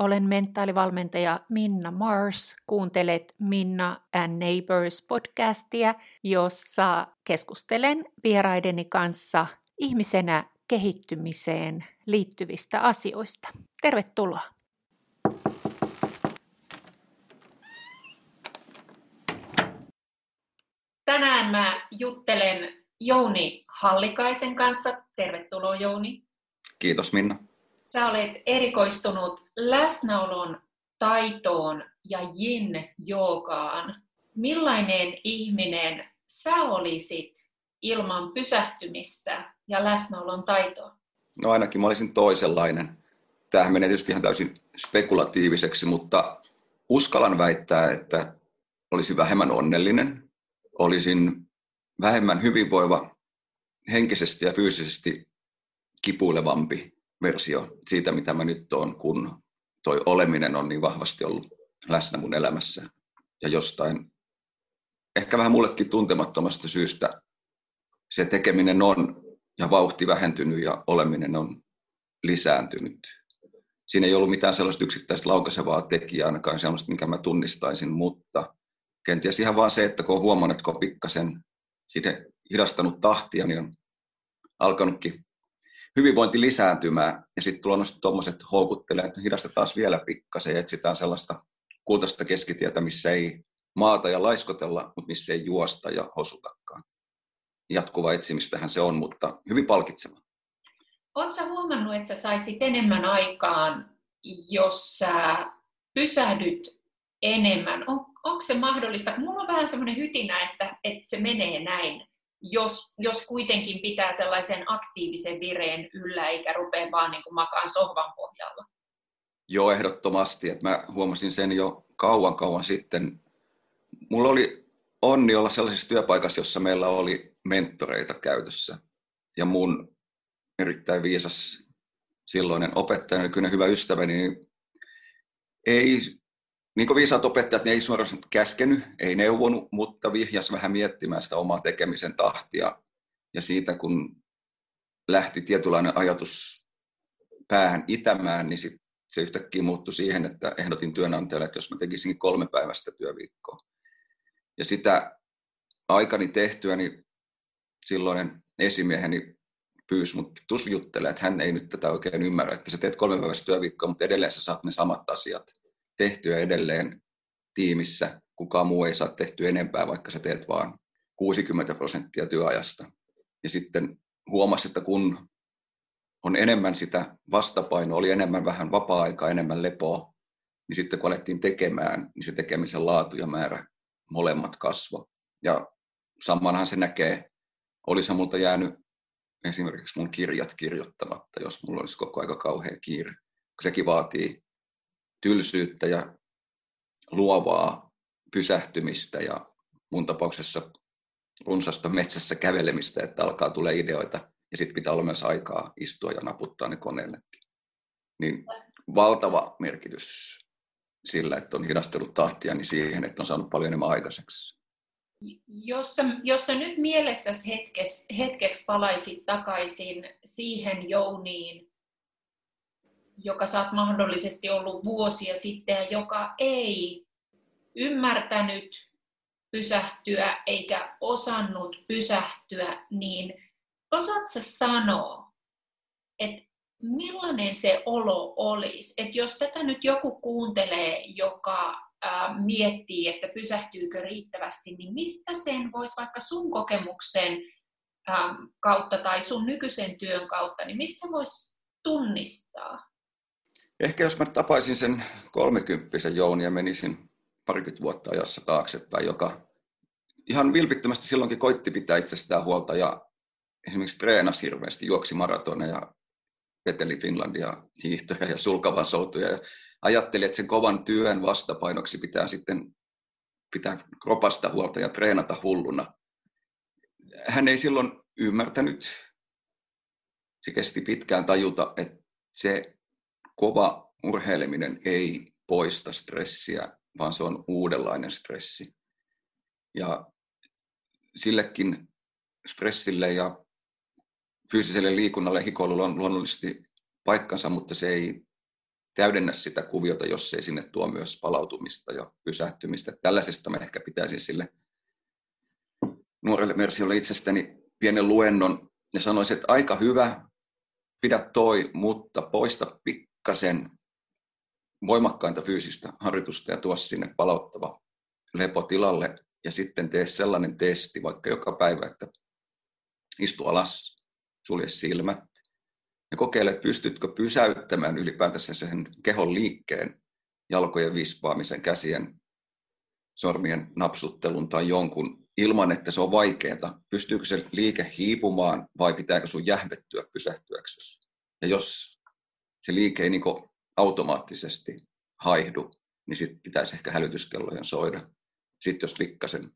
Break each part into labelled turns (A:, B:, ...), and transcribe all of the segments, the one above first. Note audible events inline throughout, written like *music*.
A: Olen mentaalivalmentaja Minna Mars. Kuuntelet Minna and Neighbors podcastia, jossa keskustelen vieraideni kanssa ihmisenä kehittymiseen liittyvistä asioista. Tervetuloa! Tänään mä juttelen Jouni Hallikaisen kanssa. Tervetuloa Jouni.
B: Kiitos Minna.
A: Sä olet erikoistunut läsnäolon taitoon ja yin-joogaan. Millainen ihminen sä olisit ilman pysähtymistä ja läsnäolon taitoa?
B: No ainakin mä olisin toisenlainen. Tämähän menee tietysti ihan täysin spekulatiiviseksi, mutta uskallan väittää, että olisin vähemmän onnellinen, olisin vähemmän hyvinvoiva henkisesti ja fyysisesti kipuilevampi versio siitä, mitä mä nyt oon, kun toi oleminen on niin vahvasti ollut läsnä mun elämässä. Ja jostain, ehkä vähän mullekin tuntemattomasta syystä, se tekeminen on ja vauhti vähentynyt ja oleminen on lisääntynyt. Siinä ei ollut mitään sellaista yksittäistä laukaisevaa tekijää, ainakaan sellaista, minkä mä tunnistaisin, mutta kenties ihan vaan se, että kun huomannut, että kun on pikkasen hidastanut tahtia, niin on alkanutkin hyvinvointi lisääntymään ja sitten tulee tuommoiset houkuttelee, että hidastetaan vielä pikkasen ja etsitään sellaista kultaista keskitietä, missä ei maata ja laiskotella, mutta missä ei juosta ja hosutakaan. Jatkuva etsimistähän se on, mutta hyvin palkitseva.
A: Oletko huomannut, että sä saisit enemmän aikaan, jos sä pysähdyt enemmän? On, onko se mahdollista? Mulla on vähän semmoinen hytinä, että, että se menee näin jos, jos kuitenkin pitää sellaisen aktiivisen vireen yllä eikä rupea vaan niin kuin makaan sohvan pohjalla?
B: Joo, ehdottomasti. Että mä huomasin sen jo kauan kauan sitten. Mulla oli onni olla sellaisessa työpaikassa, jossa meillä oli mentoreita käytössä. Ja mun erittäin viisas silloinen opettaja, nykyinen hyvä ystäväni, niin ei niin kuin viisaat opettajat, ne ei suoraan käskenyt, ei neuvonut, mutta vihjas vähän miettimään sitä omaa tekemisen tahtia. Ja siitä kun lähti tietynlainen ajatus päähän itämään, niin sit se yhtäkkiä muuttui siihen, että ehdotin työnantajalle, että jos mä tekisin kolme päivästä työviikkoa. Ja sitä aikani tehtyä, niin silloinen esimieheni pyysi mut tus juttelemaan, että hän ei nyt tätä oikein ymmärrä, että sä teet kolme päivästä työviikkoa, mutta edelleen sä saat ne samat asiat tehtyä edelleen tiimissä. Kukaan muu ei saa tehtyä enempää, vaikka sä teet vaan 60 prosenttia työajasta. Ja sitten huomasi, että kun on enemmän sitä vastapainoa, oli enemmän vähän vapaa-aikaa, enemmän lepoa, niin sitten kun alettiin tekemään, niin se tekemisen laatu ja määrä molemmat kasvo. Ja samanhan se näkee, olisi multa jäänyt esimerkiksi mun kirjat kirjoittamatta, jos mulla olisi koko aika kauhean kiire. Sekin vaatii tylsyyttä ja luovaa pysähtymistä ja mun tapauksessa runsasta metsässä kävelemistä, että alkaa tulla ideoita ja sitten pitää olla myös aikaa istua ja naputtaa ne koneellekin. Niin valtava merkitys sillä, että on hidastellut tahtia, niin siihen, että on saanut paljon enemmän aikaiseksi.
A: Jos sä, jos sä nyt mielessäsi hetkes, hetkeksi palaisit takaisin siihen Jouniin, joka oot mahdollisesti ollut vuosia sitten ja joka ei ymmärtänyt pysähtyä eikä osannut pysähtyä, niin osaat sä sanoa, että millainen se olo olisi? Että jos tätä nyt joku kuuntelee, joka miettii, että pysähtyykö riittävästi, niin mistä sen voisi vaikka sun kokemuksen kautta tai sun nykyisen työn kautta, niin mistä voisi tunnistaa?
B: Ehkä jos mä tapaisin sen kolmekymppisen Jouni ja menisin parikymmentä vuotta ajassa taaksepäin, joka ihan vilpittömästi silloinkin koitti pitää itsestään huolta ja esimerkiksi treenasi hirveästi, juoksi maratoneja ja veteli Finlandia hiihtoja ja sulkavan soutuja ja ajatteli, että sen kovan työn vastapainoksi pitää sitten pitää kropasta huolta ja treenata hulluna. Hän ei silloin ymmärtänyt, se kesti pitkään tajuta, että se kova urheileminen ei poista stressiä, vaan se on uudenlainen stressi. Ja sillekin stressille ja fyysiselle liikunnalle hikoilulle on luonnollisesti paikkansa, mutta se ei täydennä sitä kuviota, jos ei sinne tuo myös palautumista ja pysähtymistä. Tällaisesta mä ehkä pitäisin sille nuorelle Mersiolle itsestäni pienen luennon ja sanoisin, että aika hyvä, pidä toi, mutta poista pikkasen voimakkainta fyysistä harjoitusta ja tuo sinne palauttava lepotilalle ja sitten tee sellainen testi vaikka joka päivä, että istu alas, sulje silmät ja kokeile, että pystytkö pysäyttämään ylipäätänsä sen kehon liikkeen, jalkojen vispaamisen, käsien, sormien napsuttelun tai jonkun ilman, että se on vaikeaa. Pystyykö se liike hiipumaan vai pitääkö sun jähmettyä pysähtyäksesi? Ja jos se liike ei niin automaattisesti haihdu, niin sitten pitäisi ehkä hälytyskellojen soida. Sitten jos pikkasen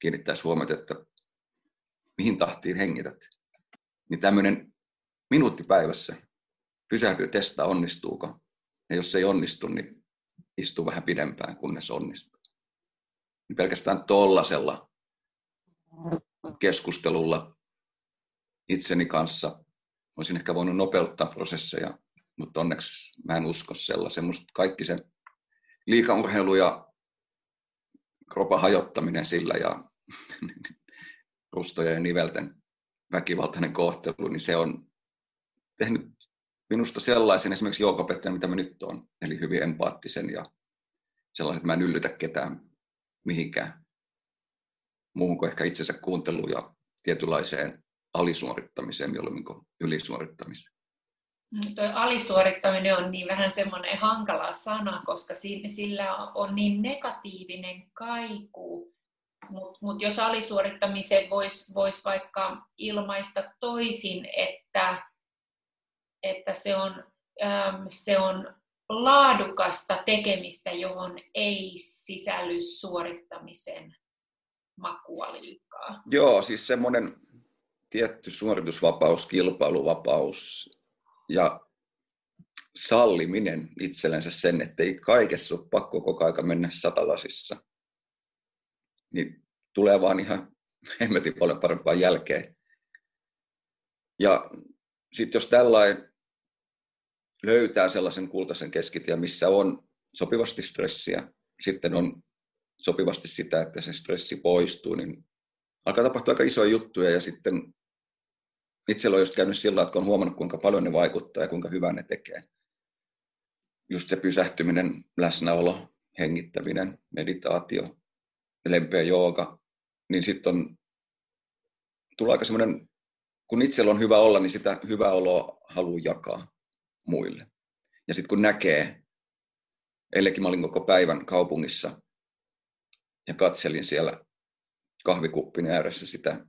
B: kiinnittäisi huomiota, että mihin tahtiin hengität, niin tämmöinen minuutti päivässä pysähdy testaa onnistuuko. Ja jos se ei onnistu, niin istuu vähän pidempään, kunnes onnistuu. Niin pelkästään tollasella keskustelulla itseni kanssa olisin ehkä voinut nopeuttaa prosesseja, mutta onneksi mä en usko sellaisen. Musta kaikki se liikaurheilu ja kropan hajottaminen sillä ja *laughs* rustojen ja nivelten väkivaltainen kohtelu, niin se on tehnyt minusta sellaisen esimerkiksi joukopettajan, mitä mä nyt olen, eli hyvin empaattisen ja sellaisen, että mä en yllytä ketään mihinkään muuhun kuin ehkä itsensä kuunteluun ja tietynlaiseen alisuorittamiseen, jolloin kuin ylisuorittamiseen.
A: Tuo alisuorittaminen on niin vähän semmoinen hankala sana, koska sillä on niin negatiivinen kaiku. Mutta mut jos alisuorittamisen voisi vois vaikka ilmaista toisin, että, että se, on, äm, se on laadukasta tekemistä, johon ei sisälly suorittamisen makua liikaa.
B: Joo, siis semmoinen tietty suoritusvapaus, kilpailuvapaus, ja salliminen itsellensä sen, että ei kaikessa ole pakko koko aika mennä satalasissa, niin tulee vaan ihan hemmetin paljon parempaa jälkeen. Ja sitten jos tällainen löytää sellaisen kultaisen keskitien, missä on sopivasti stressiä, sitten on sopivasti sitä, että se stressi poistuu, niin alkaa tapahtua aika isoja juttuja ja sitten itsellä on just käynyt sillä että kun on huomannut, kuinka paljon ne vaikuttaa ja kuinka hyvää ne tekee. Just se pysähtyminen, läsnäolo, hengittäminen, meditaatio, lempeä jooga, niin sitten on, tulee aika semmoinen, kun itsellä on hyvä olla, niin sitä hyvää oloa haluaa jakaa muille. Ja sitten kun näkee, eilenkin mä olin koko päivän kaupungissa ja katselin siellä kahvikuppin ääressä sitä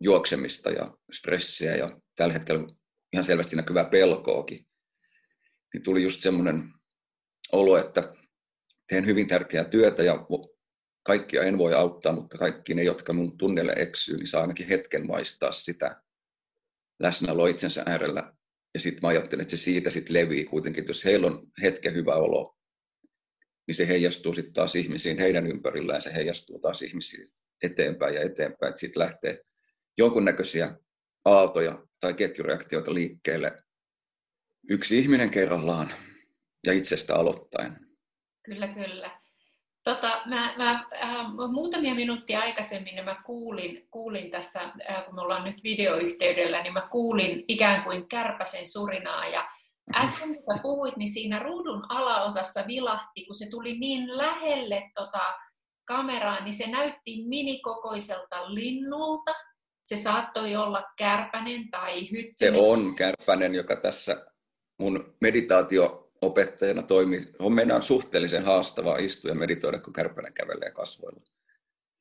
B: juoksemista ja stressiä ja tällä hetkellä ihan selvästi näkyvää pelkoakin, niin tuli just semmoinen olo, että teen hyvin tärkeää työtä ja kaikkia en voi auttaa, mutta kaikki ne, jotka mun tunnelle eksyy, niin saa ainakin hetken maistaa sitä läsnäoloa itsensä äärellä. Ja sitten mä ajattelen, että se siitä sitten levii kuitenkin, että jos heillä on hetken hyvä olo, niin se heijastuu sitten taas ihmisiin heidän ympärillään, se heijastuu taas ihmisiin eteenpäin ja eteenpäin, että sitten lähtee jonkunnäköisiä aaltoja tai ketjureaktioita liikkeelle yksi ihminen kerrallaan ja itsestä aloittain.
A: Kyllä, kyllä. Tota, mä, mä, äh, muutamia minuuttia aikaisemmin niin mä kuulin, kuulin tässä, äh, kun me ollaan nyt videoyhteydellä, niin mä kuulin ikään kuin kärpäsen surinaa. Ja äsken kun sä puhuit, niin siinä ruudun alaosassa vilahti, kun se tuli niin lähelle tota kameraa, niin se näytti minikokoiselta linnulta se saattoi olla kärpänen tai hyttynen.
B: Se on kärpänen, joka tässä mun meditaatio-opettajana toimii. On meidän suhteellisen haastavaa istua ja meditoida, kun kärpänen kävelee kasvoilla.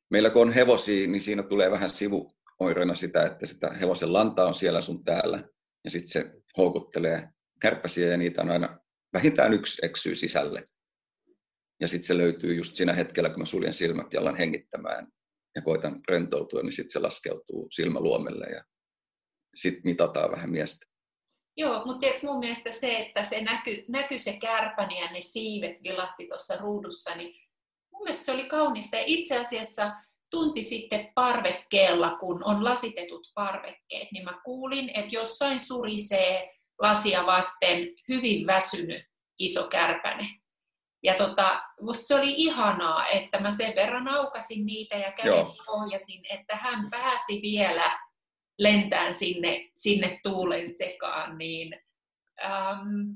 B: Meillä kun on hevosia, niin siinä tulee vähän sivuoireena sitä, että sitä hevosen lantaa on siellä sun täällä. Ja sitten se houkuttelee kärpäsiä ja niitä on aina vähintään yksi eksyy sisälle. Ja sitten se löytyy just siinä hetkellä, kun mä suljen silmät ja alan hengittämään ja koitan rentoutua, niin sitten se laskeutuu silmäluomelle ja sitten mitataan vähän miestä.
A: Joo, mutta tiedätkö mun mielestä se, että se näky, näky se kärpäni ja ne siivet vilahti tuossa ruudussa, niin mun mielestä se oli kaunista. Ja itse asiassa tunti sitten parvekkeella, kun on lasitetut parvekkeet, niin mä kuulin, että jossain surisee lasia vasten hyvin väsynyt iso kärpäne. Ja tota, musta se oli ihanaa, että mä sen verran aukasin niitä ja käden ohjasin, että hän pääsi vielä lentään sinne, sinne tuulen sekaan, niin äm,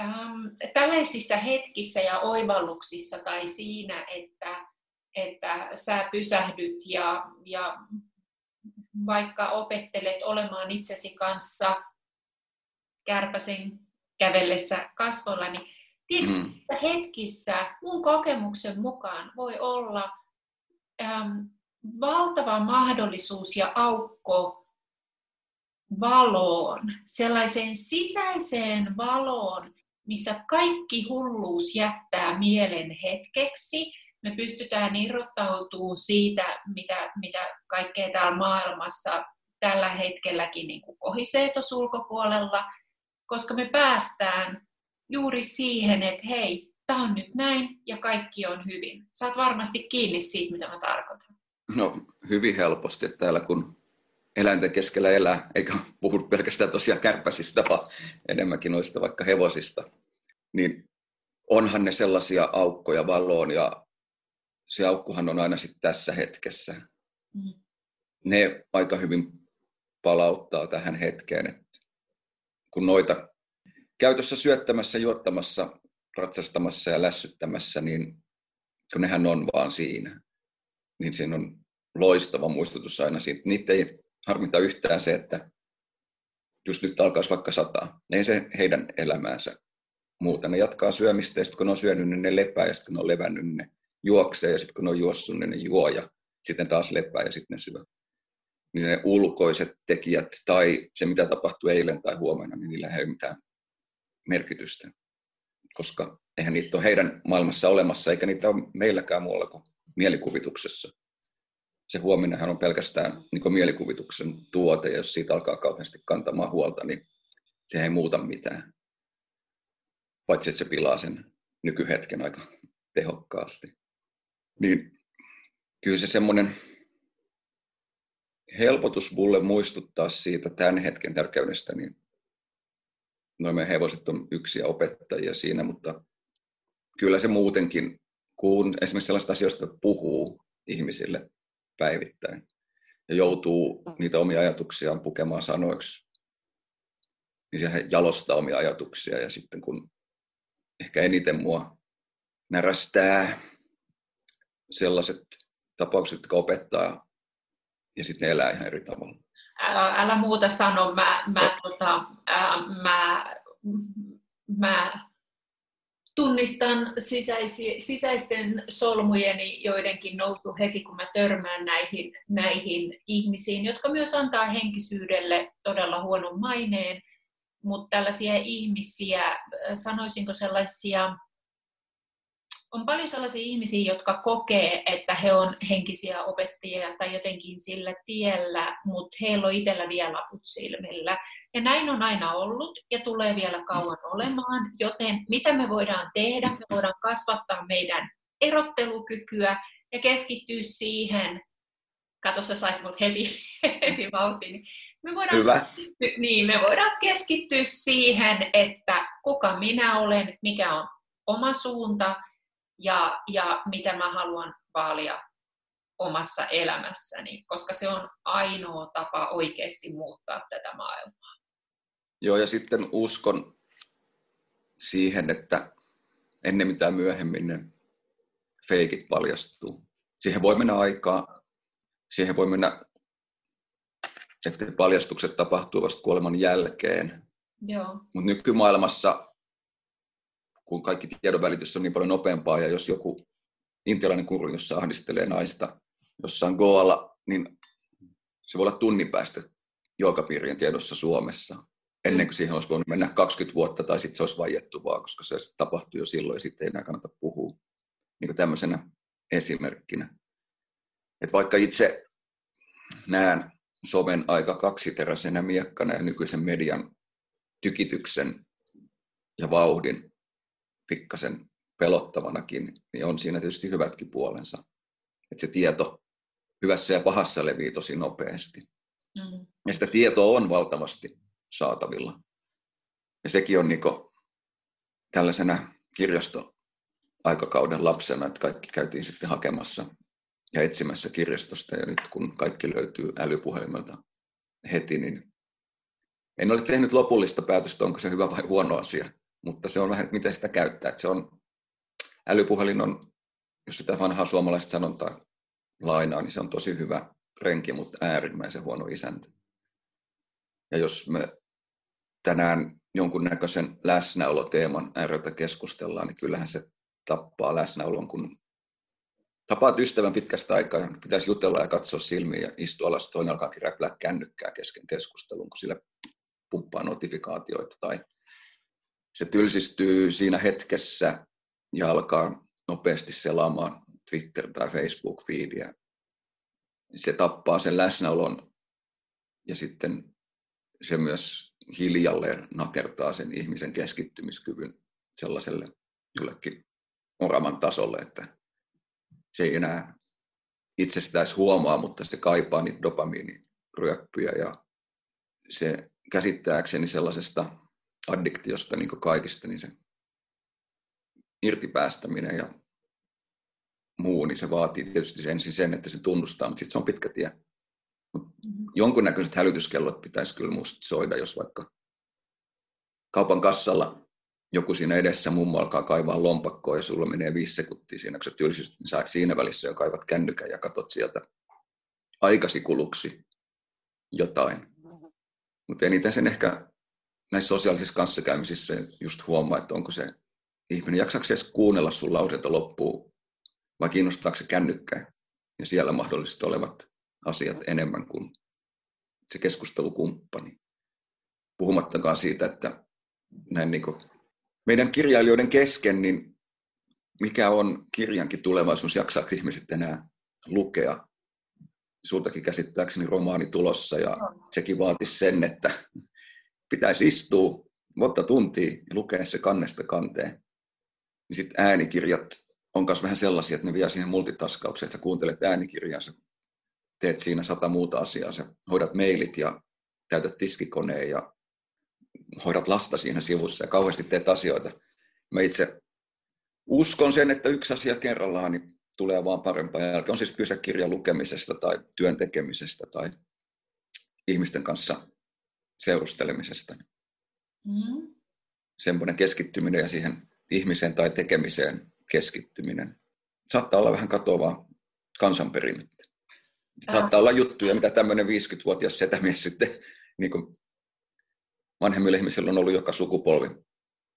A: äm, tällaisissa hetkissä ja oivalluksissa tai siinä, että, että sä pysähdyt ja, ja vaikka opettelet olemaan itsesi kanssa kärpäsen kävellessä kasvolla, niin tiedätkö, mm. hetkissä mun kokemuksen mukaan voi olla äm, valtava mahdollisuus ja aukko valoon, sellaiseen sisäiseen valoon, missä kaikki hulluus jättää mielen hetkeksi. Me pystytään irrottautumaan siitä, mitä, mitä kaikkea täällä maailmassa tällä hetkelläkin niin kuin kohisee tuossa ulkopuolella, koska me päästään juuri siihen, että hei, tämä on nyt näin ja kaikki on hyvin. Saat varmasti kiinni siitä, mitä mä tarkoitan.
B: No hyvin helposti, että täällä kun eläinten keskellä elää, eikä puhu pelkästään tosiaan kärpäsistä, vaan enemmänkin noista vaikka hevosista, niin onhan ne sellaisia aukkoja valoon ja se aukkuhan on aina sitten tässä hetkessä. Mm. Ne aika hyvin palauttaa tähän hetkeen, että kun noita käytössä syöttämässä, juottamassa, ratsastamassa ja lässyttämässä, niin kun nehän on vaan siinä niin siinä on loistava muistutus aina siitä. Niitä ei harmita yhtään se, että just nyt alkaisi vaikka sataa. Ei se heidän elämäänsä muuta. Ne jatkaa syömistä ja sitten kun ne on syönyt, niin ne lepää ja sitten kun ne on levännyt, niin ne juoksee ja sitten kun ne on juossut, niin ne juo ja sitten taas lepää ja sitten ne syö. Niin ne ulkoiset tekijät tai se, mitä tapahtui eilen tai huomenna, niin niillä ei ole mitään merkitystä. Koska eihän niitä ole heidän maailmassa olemassa, eikä niitä ole meilläkään muualla kuin mielikuvituksessa. Se huominenhan on pelkästään niin mielikuvituksen tuote, ja jos siitä alkaa kauheasti kantamaan huolta, niin se ei muuta mitään. Paitsi, että se pilaa sen nykyhetken aika tehokkaasti. Niin kyllä se semmoinen helpotus mulle muistuttaa siitä tämän hetken tärkeydestä, niin noin meidän hevoset on yksiä opettajia siinä, mutta kyllä se muutenkin kun esimerkiksi sellaista asioista puhuu ihmisille päivittäin ja joutuu niitä omia ajatuksiaan pukemaan sanoiksi, niin se jalostaa omia ajatuksia ja sitten kun ehkä eniten mua närästää sellaiset tapaukset, jotka opettaa ja sitten ne elää ihan eri tavalla.
A: Älä, älä muuta sano, mä, mä, tota, ää, mä, mä tunnistan sisäisi, sisäisten solmujeni joidenkin nousu heti, kun mä törmään näihin, näihin ihmisiin, jotka myös antaa henkisyydelle todella huonon maineen, mutta tällaisia ihmisiä, sanoisinko sellaisia on paljon sellaisia ihmisiä, jotka kokee, että he on henkisiä opettajia tai jotenkin sillä tiellä, mutta heillä on itsellä vielä laput silmillä. Ja näin on aina ollut ja tulee vielä kauan olemaan, joten mitä me voidaan tehdä? Me voidaan kasvattaa meidän erottelukykyä ja keskittyä siihen, kato sä sait mut heti, *laughs* heti vauhtiin. Me voidaan, Hyvä. Niin, me voidaan keskittyä siihen, että kuka minä olen, mikä on oma suunta ja, ja mitä mä haluan vaalia omassa elämässäni, koska se on ainoa tapa oikeasti muuttaa tätä maailmaa.
B: Joo, ja sitten uskon siihen, että ennen mitä myöhemmin ne feikit paljastuu. Siihen voi mennä aikaa, siihen voi mennä, että paljastukset tapahtuu vasta kuoleman jälkeen. Mutta nykymaailmassa kun kaikki tiedonvälitys on niin paljon nopeampaa, ja jos joku intialainen kurri, jossa ahdistelee naista jossain Goalla, niin se voi olla tunnin päästä joogapiirien tiedossa Suomessa, ennen kuin siihen olisi voinut mennä 20 vuotta, tai sitten se olisi vaiettu vaan, koska se tapahtui jo silloin, ja sitten ei enää kannata puhua niin kuin tämmöisenä esimerkkinä. Et vaikka itse näen somen aika kaksiteräisenä miekkana ja nykyisen median tykityksen ja vauhdin, pikkasen pelottavanakin, niin on siinä tietysti hyvätkin puolensa. Että se tieto hyvässä ja pahassa levii tosi nopeasti. Mm. Ja sitä tietoa on valtavasti saatavilla. Ja sekin on niin tällaisena kirjastoaikakauden lapsena, että kaikki käytiin sitten hakemassa ja etsimässä kirjastosta. Ja nyt kun kaikki löytyy älypuhelimelta heti, niin en ole tehnyt lopullista päätöstä, onko se hyvä vai huono asia, mutta se on vähän, miten sitä käyttää. Että se on, älypuhelin on, jos sitä vanhaa suomalaista sanontaa lainaa, niin se on tosi hyvä renki, mutta äärimmäisen huono isäntä. Ja jos me tänään jonkunnäköisen läsnäoloteeman ääreltä keskustellaan, niin kyllähän se tappaa läsnäolon, kun tapaat ystävän pitkästä aikaa, pitäisi jutella ja katsoa silmiin ja istua alas, toinen alkaakin räplää kännykkää kesken keskustelun, kun sillä pumppaa notifikaatioita tai se tylsistyy siinä hetkessä ja alkaa nopeasti selaamaan Twitter- tai Facebook-feedia. Se tappaa sen läsnäolon ja sitten se myös hiljalleen nakertaa sen ihmisen keskittymiskyvyn sellaiselle jollekin oraman tasolle, että se ei enää itse sitä edes huomaa, mutta se kaipaa niitä dopamiiniryöppyjä ja se käsittääkseni sellaisesta addiktiosta niin kaikista, niin se irtipäästäminen ja muu, niin se vaatii tietysti ensin sen, että se tunnustaa, mutta sitten se on pitkä tie. Mm-hmm. Jonkunnäköiset hälytyskellot pitäisi kyllä musta soida, jos vaikka kaupan kassalla joku siinä edessä mummo alkaa kaivaa lompakkoa ja sulla menee viisi sekuntia siinä, kun sä tylsistyt, niin sä siinä välissä jo kaivat kännykän ja katot sieltä aikasikuluksi jotain. Mutta eniten sen ehkä näissä sosiaalisissa kanssakäymisissä just huomaa, että onko se ihminen, jaksaako edes kuunnella sun lauseita loppuun vai kiinnostaako se kännykkä ja siellä mahdollisesti olevat asiat enemmän kuin se keskustelukumppani. Puhumattakaan siitä, että näin niin kuin meidän kirjailijoiden kesken, niin mikä on kirjankin tulevaisuus, jaksaako ihmiset enää lukea? Sultakin käsittääkseni romaani tulossa ja sekin vaatisi sen, että pitäisi istua monta tuntia ja lukea se kannesta kanteen. Niin sitten äänikirjat on myös vähän sellaisia, että ne vie siihen multitaskaukseen, että sä kuuntelet äänikirjaa, sä teet siinä sata muuta asiaa, sä hoidat mailit ja täytät tiskikoneen ja hoidat lasta siinä sivussa ja kauheasti teet asioita. Mä itse uskon sen, että yksi asia kerrallaan niin tulee vaan parempaa jälkeen. On siis kyse kirjan lukemisesta tai työn tekemisestä tai ihmisten kanssa seurustelemisesta. Mm. Semmoinen keskittyminen ja siihen ihmiseen tai tekemiseen keskittyminen saattaa olla vähän katoavaa kansanperinnettä. Saattaa olla juttuja, mitä tämmöinen 50-vuotias setämies sitten niin kuin vanhemmilla ihmisillä on ollut joka sukupolvi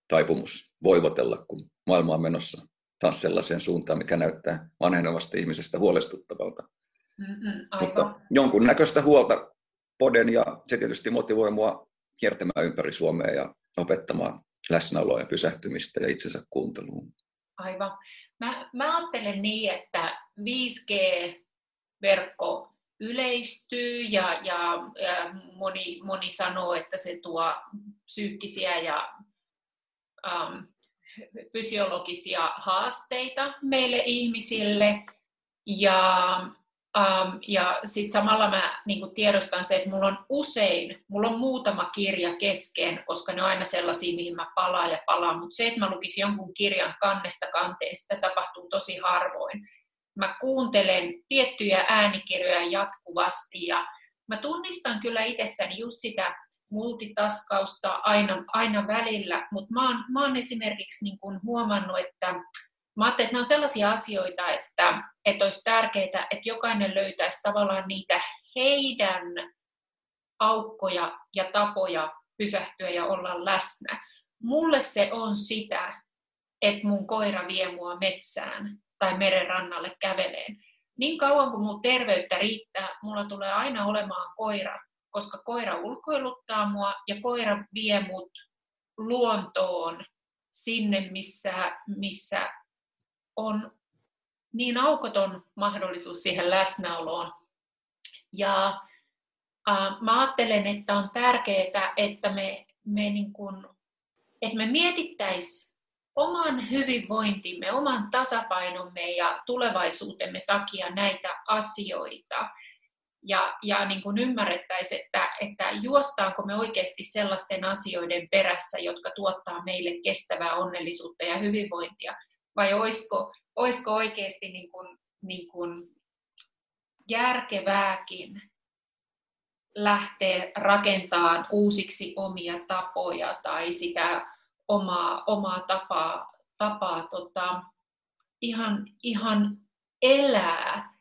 B: taipumus voivotella, kun maailma on menossa taas sellaiseen suuntaan, mikä näyttää vanhenevasta ihmisestä huolestuttavalta. Mm-mm, Mutta jonkunnäköistä huolta poden ja se tietysti motivoi mua kiertämään ympäri Suomea ja opettamaan läsnäoloa ja pysähtymistä ja itsensä kuunteluun.
A: Aivan. Mä, mä ajattelen niin, että 5G-verkko yleistyy ja, ja, ja moni, moni sanoo, että se tuo psyykkisiä ja ähm, fysiologisia haasteita meille ihmisille. Ja, ähm, ja sitten samalla mä niin tiedostan se, että mulla on usein, mulla on muutama kirja kesken, koska ne on aina sellaisia, mihin mä palaan ja palaan. Mutta se, että mä lukisin jonkun kirjan kannesta kanteen, sitä tapahtuu tosi harvoin mä kuuntelen tiettyjä äänikirjoja jatkuvasti ja mä tunnistan kyllä itsessäni just sitä multitaskausta aina, aina välillä, mutta mä mä oon esimerkiksi niin huomannut, että mä että nämä on sellaisia asioita, että, että olisi tärkeää, että jokainen löytäisi tavallaan niitä heidän aukkoja ja tapoja pysähtyä ja olla läsnä. Mulle se on sitä, että mun koira vie mua metsään tai meren rannalle käveleen. Niin kauan kuin mun terveyttä riittää, mulla tulee aina olemaan koira, koska koira ulkoiluttaa mua ja koira vie mut luontoon sinne, missä, missä on niin aukoton mahdollisuus siihen läsnäoloon. Ja äh, mä ajattelen, että on tärkeää, että me, me, niin kun, että me mietittäisiin oman hyvinvointimme, oman tasapainomme ja tulevaisuutemme takia näitä asioita. ja, ja niin kuin ymmärrettäisiin, että, että juostaanko me oikeasti sellaisten asioiden perässä, jotka tuottaa meille kestävää onnellisuutta ja hyvinvointia, vai olisiko, olisiko oikeasti niin kuin, niin kuin järkevääkin lähteä rakentamaan uusiksi omia tapoja tai sitä omaa, omaa tapaa, tapaa tota, ihan, ihan elää.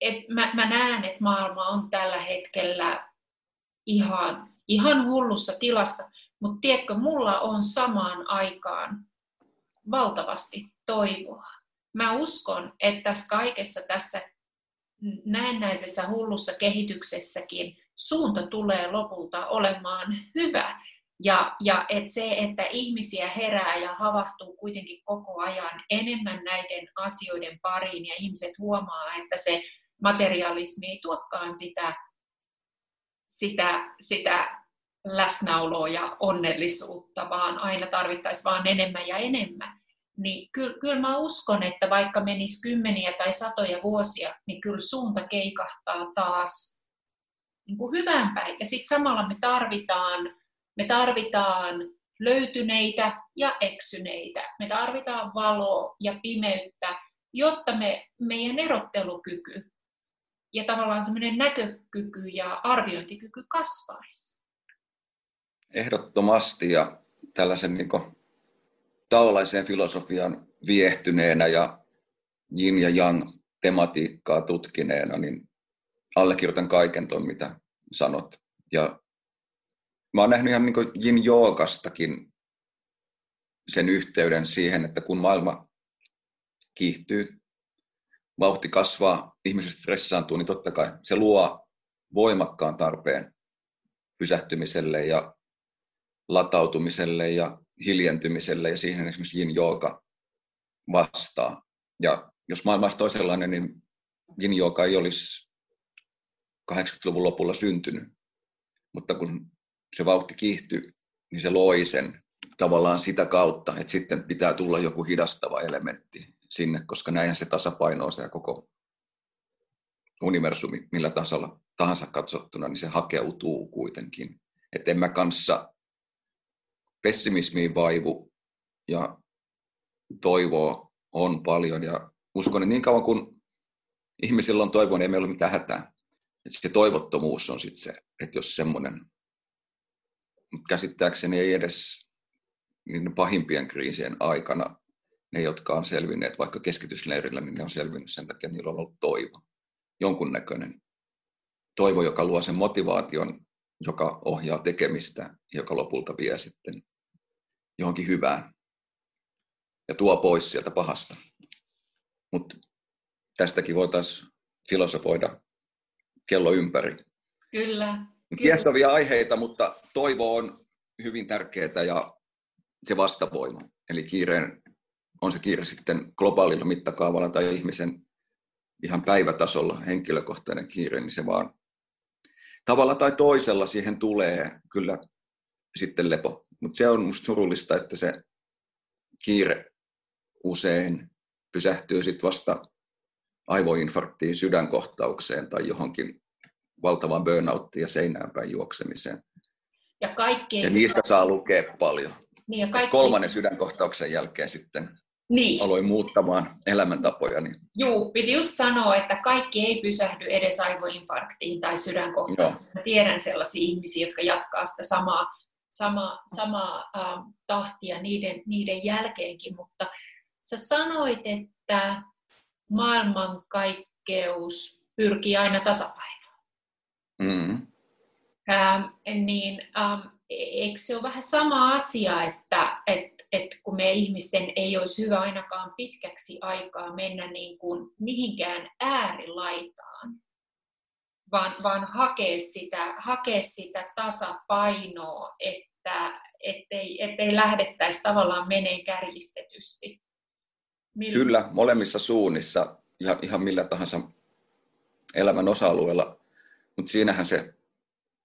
A: Et mä, mä näen, että maailma on tällä hetkellä ihan, ihan hullussa tilassa, mutta tiedätkö, mulla on samaan aikaan valtavasti toivoa. Mä uskon, että tässä kaikessa tässä näennäisessä hullussa kehityksessäkin suunta tulee lopulta olemaan hyvä. Ja, ja et se, että ihmisiä herää ja havahtuu kuitenkin koko ajan enemmän näiden asioiden pariin ja ihmiset huomaa, että se materialismi ei tuokkaan sitä, sitä, sitä läsnäoloa ja onnellisuutta, vaan aina tarvittaisiin vaan enemmän ja enemmän. Niin kyllä, kyllä mä uskon, että vaikka menisi kymmeniä tai satoja vuosia, niin kyllä suunta keikahtaa taas niin kuin hyvään päin. Ja sitten samalla me tarvitaan me tarvitaan löytyneitä ja eksyneitä. Me tarvitaan valoa ja pimeyttä, jotta me, meidän erottelukyky ja tavallaan semmoinen näkökyky ja arviointikyky kasvaisi.
B: Ehdottomasti ja tällaisen niin taolaiseen filosofian viehtyneenä ja yin ja yang tematiikkaa tutkineena, niin allekirjoitan kaiken tuon, mitä sanot. Ja mä oon nähnyt ihan niin Jin Joogastakin sen yhteyden siihen, että kun maailma kiihtyy, vauhti kasvaa, ihmiset stressaantuu, niin totta kai se luo voimakkaan tarpeen pysähtymiselle ja latautumiselle ja hiljentymiselle ja siihen esimerkiksi Jin Jooga vastaa. Ja jos maailma olisi toisenlainen, niin Jin Jooga ei olisi 80-luvun lopulla syntynyt. Mutta kun se vauhti kiihtyi, niin se loi sen tavallaan sitä kautta, että sitten pitää tulla joku hidastava elementti sinne, koska näinhän se tasapainoa se koko universumi, millä tasolla tahansa katsottuna, niin se hakeutuu kuitenkin. Että en mä kanssa pessimismiin vaivu ja toivoa on paljon ja uskon, että niin kauan kun ihmisillä on toivoa, niin ei meillä ole mitään hätää. Että se toivottomuus on sitten se, että jos semmoinen mutta käsittääkseni ei edes niin pahimpien kriisien aikana ne, jotka on selvinneet vaikka keskitysleirillä, niin ne on selvinnyt sen takia, että niillä on ollut toivo, jonkunnäköinen toivo, joka luo sen motivaation, joka ohjaa tekemistä, joka lopulta vie sitten johonkin hyvään ja tuo pois sieltä pahasta. Mutta tästäkin voitaisiin filosofoida kello ympäri.
A: Kyllä.
B: Kiehtovia aiheita, mutta toivo on hyvin tärkeää ja se vastavoima. Eli kiireen, on se kiire sitten globaalilla mittakaavalla tai ihmisen ihan päivätasolla henkilökohtainen kiire, niin se vaan tavalla tai toisella siihen tulee kyllä sitten lepo. Mutta se on musta surullista, että se kiire usein pysähtyy sitten vasta aivoinfarktiin, sydänkohtaukseen tai johonkin valtavaan burnouttiin ja seinään päin juoksemiseen.
A: Ja, kaikki
B: ja niistä saa lukea paljon.
A: Niin ja kaikki...
B: Kolmannen sydänkohtauksen jälkeen sitten niin. aloin muuttamaan elämäntapoja. Niin...
A: Juu, piti just sanoa, että kaikki ei pysähdy edes aivoinfarktiin tai sydänkohtaukseen. Mä tiedän sellaisia ihmisiä, jotka jatkaa sitä samaa, samaa, samaa äh, tahtia niiden, niiden jälkeenkin, mutta sä sanoit, että maailmankaikkeus pyrkii aina tasapainoon. Mm. Ähm, niin ähm, eikö se ole vähän sama asia, että et, et kun me ihmisten ei olisi hyvä ainakaan pitkäksi aikaa mennä niin kuin mihinkään äärilaitaan, vaan, vaan hakea, sitä, hakea sitä tasapainoa, että ettei, ettei lähdettäisi tavallaan meneen kärjistetysti.
B: Millä? Kyllä, molemmissa suunnissa, ihan, ihan millä tahansa elämän osa-alueella mutta siinähän se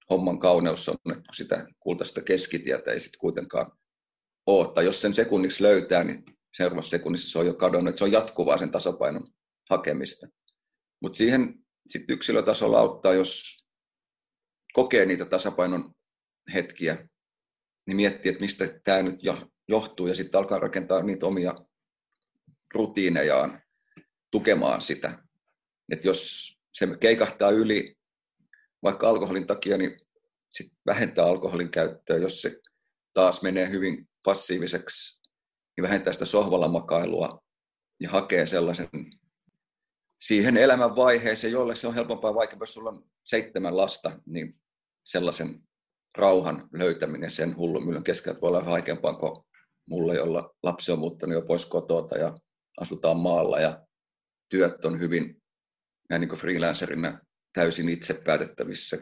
B: homman kauneus on, että sitä kultaista keskitietä ei sitten kuitenkaan ole. Tai jos sen sekunniksi löytää, niin seuraavassa sekunnissa se on jo kadonnut. Että se on jatkuvaa sen tasapainon hakemista. Mutta siihen sitten yksilötasolla auttaa, jos kokee niitä tasapainon hetkiä, niin miettii, että mistä tämä nyt johtuu ja sitten alkaa rakentaa niitä omia rutiinejaan tukemaan sitä. Että jos se keikahtaa yli vaikka alkoholin takia, niin sit vähentää alkoholin käyttöä. Jos se taas menee hyvin passiiviseksi, niin vähentää sitä sohvalla makailua ja hakee sellaisen siihen elämän vaiheeseen, jolle se on helpompaa, vaikka jos sulla on seitsemän lasta, niin sellaisen rauhan löytäminen sen hullumyllyn keskeltä voi olla vaikeampaa kuin mulle, jolla lapsi on muuttanut jo pois kotota ja asutaan maalla ja työt on hyvin näin niin freelancerina täysin itse päätettävissä,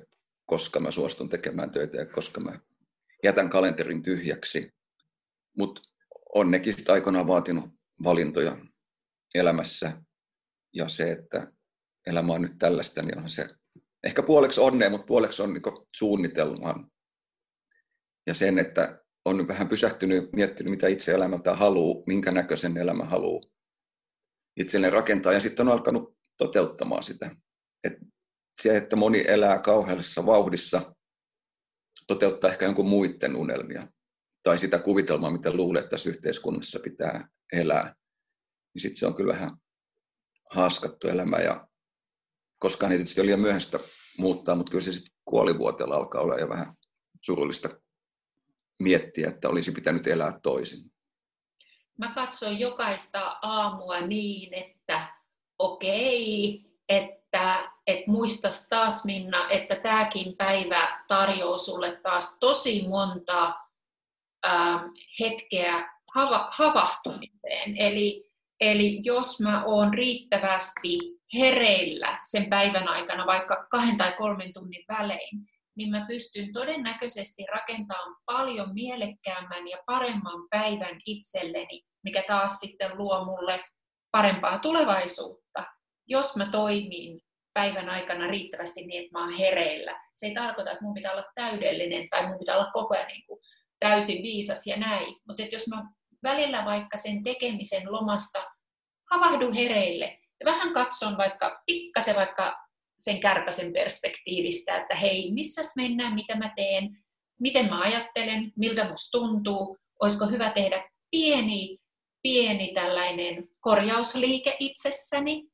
B: koska mä suostun tekemään töitä ja koska mä jätän kalenterin tyhjäksi. Mutta on nekin aikoinaan vaatinut valintoja elämässä ja se, että elämä on nyt tällaista, niin onhan se ehkä puoleksi onnea, mutta puoleksi on niin suunnitelman ja sen, että on vähän pysähtynyt, miettinyt, mitä itse elämältä haluaa, minkä näköisen elämä haluaa itselleen rakentaa, ja sitten on alkanut toteuttamaan sitä. Et se, että moni elää kauheassa vauhdissa, toteuttaa ehkä jonkun muiden unelmia, tai sitä kuvitelmaa, mitä luulee, että tässä yhteiskunnassa pitää elää, niin sitten se on kyllä vähän haaskattu elämä, ja koskaan ei tietysti ole liian myöhäistä muuttaa, mutta kyllä se sitten kuolivuoteella alkaa olla jo vähän surullista miettiä, että olisi pitänyt elää toisin?
A: Mä katson jokaista aamua niin, että okei, että et muistas taas Minna, että tämäkin päivä tarjoaa sulle taas tosi monta äh, hetkeä hava, havahtumiseen. Eli, eli jos mä oon riittävästi hereillä sen päivän aikana, vaikka kahden tai kolmen tunnin välein, niin mä pystyn todennäköisesti rakentamaan paljon mielekkäämmän ja paremman päivän itselleni, mikä taas sitten luo mulle parempaa tulevaisuutta, jos mä toimin päivän aikana riittävästi niin, että mä oon hereillä. Se ei tarkoita, että mun pitää olla täydellinen tai mun pitää olla koko ajan niin kuin täysin viisas ja näin. Mutta jos mä välillä vaikka sen tekemisen lomasta havahdun hereille ja vähän katson vaikka pikkasen vaikka sen kärpäsen perspektiivistä, että hei, missäs mennään, mitä mä teen, miten mä ajattelen, miltä musta tuntuu, olisiko hyvä tehdä pieni, pieni tällainen korjausliike itsessäni,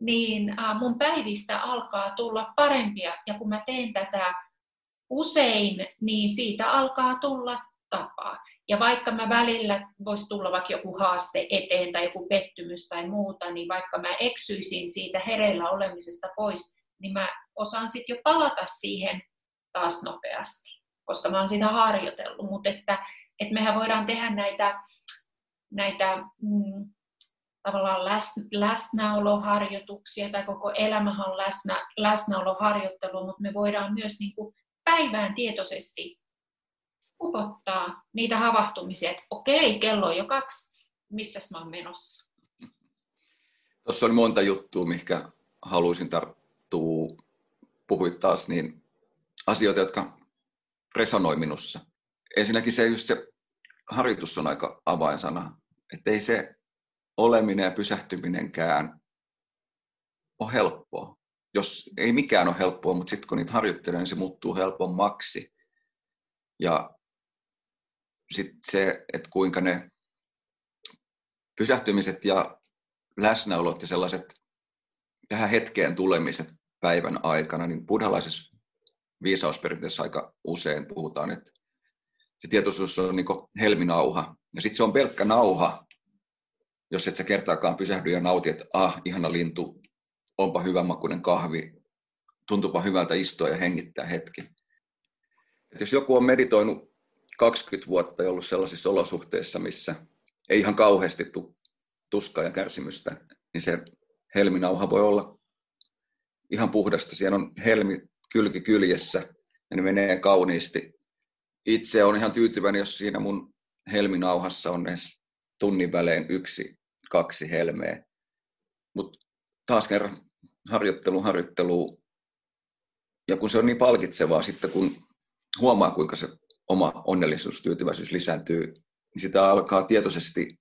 A: niin mun päivistä alkaa tulla parempia, ja kun mä teen tätä usein, niin siitä alkaa tulla tapaa. Ja vaikka mä välillä voisi tulla vaikka joku haaste eteen tai joku pettymys tai muuta, niin vaikka mä eksyisin siitä hereillä olemisesta pois, niin mä osaan sitten jo palata siihen taas nopeasti, koska mä oon sitä harjoitellut. Mutta että, että mehän voidaan tehdä näitä, näitä mm, tavallaan läs, läsnäoloharjoituksia tai koko elämähän on läsnä, läsnäoloharjoittelu, mutta me voidaan myös niin kuin päivään tietoisesti upottaa niitä havahtumisia, että okei, kello on jo kaksi, missä mä oon menossa.
B: Tuossa on monta juttua, mikä haluaisin tar- sattuu, puhuit taas, niin asioita, jotka resonoi minussa. Ensinnäkin se just se harjoitus on aika avainsana, että ei se oleminen ja pysähtyminenkään ole helppoa. Jos ei mikään ole helppoa, mutta sitten kun niitä harjoittelee, niin se muuttuu helpommaksi. Ja sitten se, että kuinka ne pysähtymiset ja läsnäolot ja sellaiset tähän hetkeen tulemiset päivän aikana, niin buddhalaisessa viisausperinteessä aika usein puhutaan, että se tietoisuus on niin helminauha. Ja sitten se on pelkkä nauha, jos et sä kertaakaan pysähdy ja nauti, että ah, ihana lintu, onpa hyvä makuinen kahvi, tuntuupa hyvältä istua ja hengittää hetki. Et jos joku on meditoinut 20 vuotta ollut sellaisissa olosuhteissa, missä ei ihan kauheasti tuskaa ja kärsimystä, niin se helminauha voi olla ihan puhdasta. Siellä on helmi kylki kyljessä ja ne menee kauniisti. Itse on ihan tyytyväinen, jos siinä mun helminauhassa on edes tunnin välein yksi, kaksi helmeä. Mutta taas kerran harjoittelu, harjoittelu. Ja kun se on niin palkitsevaa sitten, kun huomaa, kuinka se oma onnellisuus, tyytyväisyys lisääntyy, niin sitä alkaa tietoisesti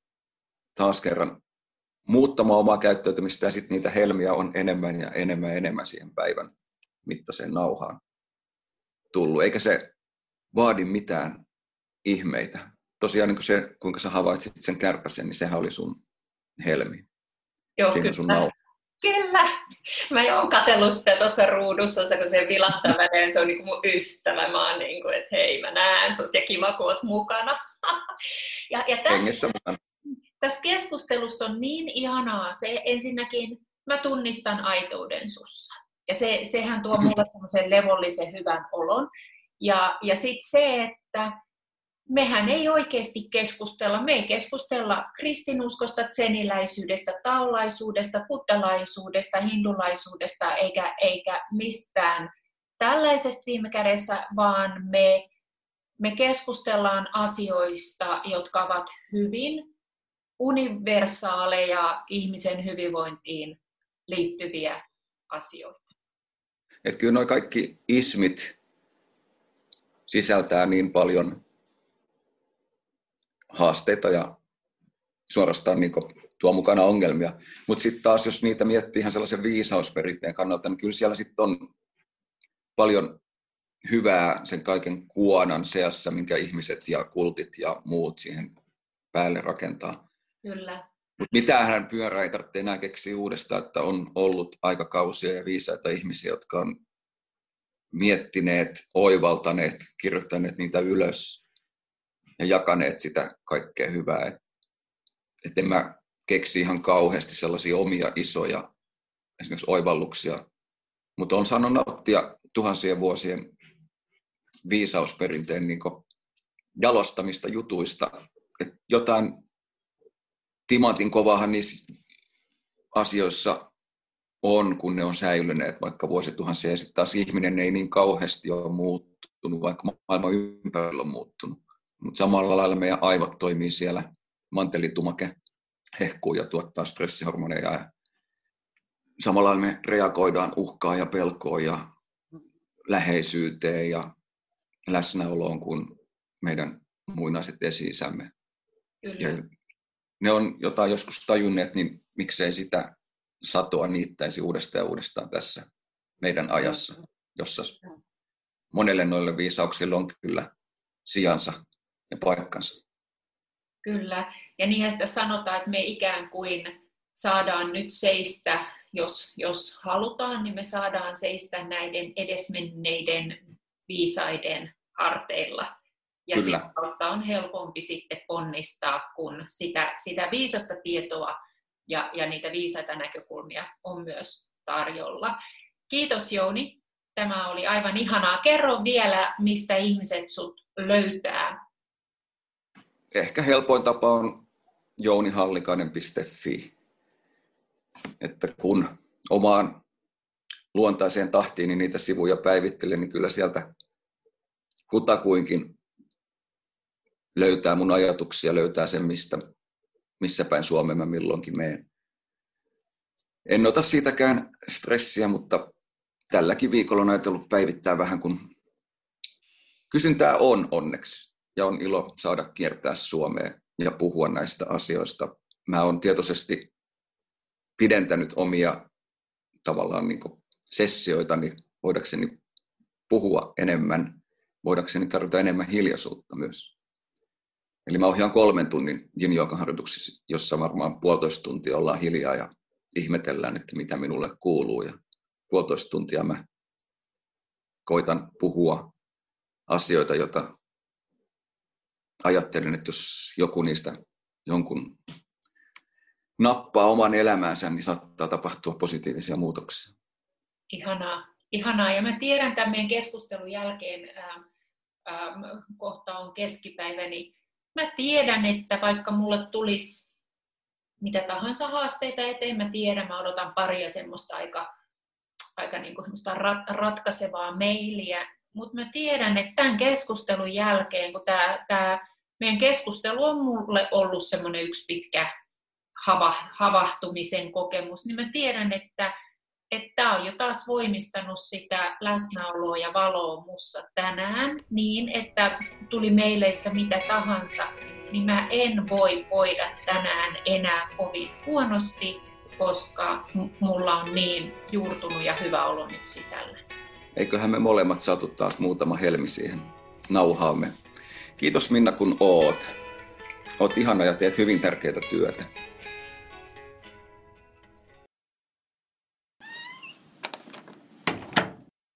B: taas kerran muuttamaan omaa käyttäytymistä ja sitten niitä helmiä on enemmän ja enemmän ja enemmän siihen päivän mittaiseen nauhaan tullut. Eikä se vaadi mitään ihmeitä. Tosiaan niin se, kuinka sä havaitsit sen kärpäsen, niin sehän oli sun helmi.
A: Joo, Siinä kyllä. sun nauha. Kyllä. Mä oon katsellut sitä tuossa ruudussa, se kun se vilahtaa väleen, se on niin kuin mun ystävä. Mä oon niin kuin, että hei mä näen sut ja kiva kun oot mukana. *laughs* ja, ja tässä, tässä keskustelussa on niin ihanaa se ensinnäkin, mä tunnistan aitouden sussa. Ja se, sehän tuo mulle semmoisen levollisen hyvän olon. Ja, ja sitten se, että mehän ei oikeasti keskustella, me ei keskustella kristinuskosta, tseniläisyydestä, taulaisuudesta, buddhalaisuudesta, hindulaisuudesta eikä, eikä mistään tällaisesta viime kädessä, vaan me, me keskustellaan asioista, jotka ovat hyvin universaaleja ihmisen hyvinvointiin liittyviä asioita.
B: Että kyllä nuo kaikki ismit sisältää niin paljon haasteita ja suorastaan niin tuo mukana ongelmia. Mutta sitten taas, jos niitä miettii ihan sellaisen viisausperinteen kannalta, niin kyllä siellä sitten on paljon hyvää sen kaiken kuonan seassa, minkä ihmiset ja kultit ja muut siihen päälle rakentaa.
A: Kyllä.
B: Mutta mitään pyörää ei tarvitse enää keksiä uudestaan, että on ollut aikakausia ja viisaita ihmisiä, jotka on miettineet, oivaltaneet, kirjoittaneet niitä ylös ja jakaneet sitä kaikkea hyvää. Et, et en mä keksi ihan kauheasti sellaisia omia isoja esimerkiksi oivalluksia, mutta on saanut nauttia tuhansien vuosien viisausperinteen niin jalostamista jutuista. Et jotain timantin kovahan niissä asioissa on, kun ne on säilyneet vaikka vuosituhansia, ja sitten taas ihminen ei niin kauheasti ole muuttunut, vaikka maailman ympärillä on muuttunut. Mutta samalla lailla meidän aivot toimii siellä, mantelitumake hehkuu ja tuottaa stressihormoneja. Ja samalla me reagoidaan uhkaan ja pelkoon ja läheisyyteen ja läsnäoloon kuin meidän muinaiset esi-isämme. Ja ne on jotain joskus tajunneet, niin miksei sitä satoa niittäisi uudestaan ja uudestaan tässä meidän ajassa, jossa monelle noille viisauksille on kyllä sijansa ja paikkansa.
A: Kyllä, ja niinhän sitä sanotaan, että me ikään kuin saadaan nyt seistä, jos, jos halutaan, niin me saadaan seistä näiden edesmenneiden viisaiden harteilla. Ja Kyllä. sitä kautta on helpompi sitten ponnistaa, kun sitä, sitä viisasta tietoa ja, ja niitä viisaita näkökulmia on myös tarjolla. Kiitos Jouni. Tämä oli aivan ihanaa. Kerro vielä, mistä ihmiset sut löytää
B: ehkä helpoin tapa on jounihallikainen.fi. Että kun omaan luontaiseen tahtiin niin niitä sivuja päivittelen, niin kyllä sieltä kutakuinkin löytää mun ajatuksia, löytää sen, mistä, missä päin Suomeen mä milloinkin menen. En ota siitäkään stressiä, mutta tälläkin viikolla on ajatellut päivittää vähän, kun kysyntää on onneksi ja on ilo saada kiertää Suomeen ja puhua näistä asioista. Mä olen tietoisesti pidentänyt omia tavallaan niin sessioitani, voidakseni puhua enemmän, voidakseni tarvita enemmän hiljaisuutta myös. Eli mä ohjaan kolmen tunnin yin harjoituksissa, jossa varmaan puolitoista tuntia ollaan hiljaa ja ihmetellään, että mitä minulle kuuluu. Ja puolitoista tuntia mä koitan puhua asioita, joita ajattelin, että jos joku niistä jonkun nappaa oman elämäänsä, niin saattaa tapahtua positiivisia muutoksia.
A: Ihanaa. Ihanaa. Ja mä tiedän tämän meidän keskustelun jälkeen, ää, ää, kohta on keskipäivä, niin mä tiedän, että vaikka mulle tulisi mitä tahansa haasteita eteen, mä tiedän, mä odotan paria semmoista aika, aika niin kuin rat, ratkaisevaa mailia, mutta mä tiedän, että tämän keskustelun jälkeen, kun tämä, tämä meidän keskustelu on mulle ollut semmoinen yksi pitkä hava, havahtumisen kokemus, niin mä tiedän, että tämä on jo taas voimistanut sitä läsnäoloa ja valoa mussa tänään niin, että tuli meileissä mitä tahansa, niin mä en voi voida tänään enää kovin huonosti, koska mulla on niin juurtunut ja hyvä olo nyt sisällä.
B: Eiköhän me molemmat saatu taas muutama helmi siihen nauhaamme. Kiitos Minna kun oot. Oot ihana ja teet hyvin tärkeää työtä.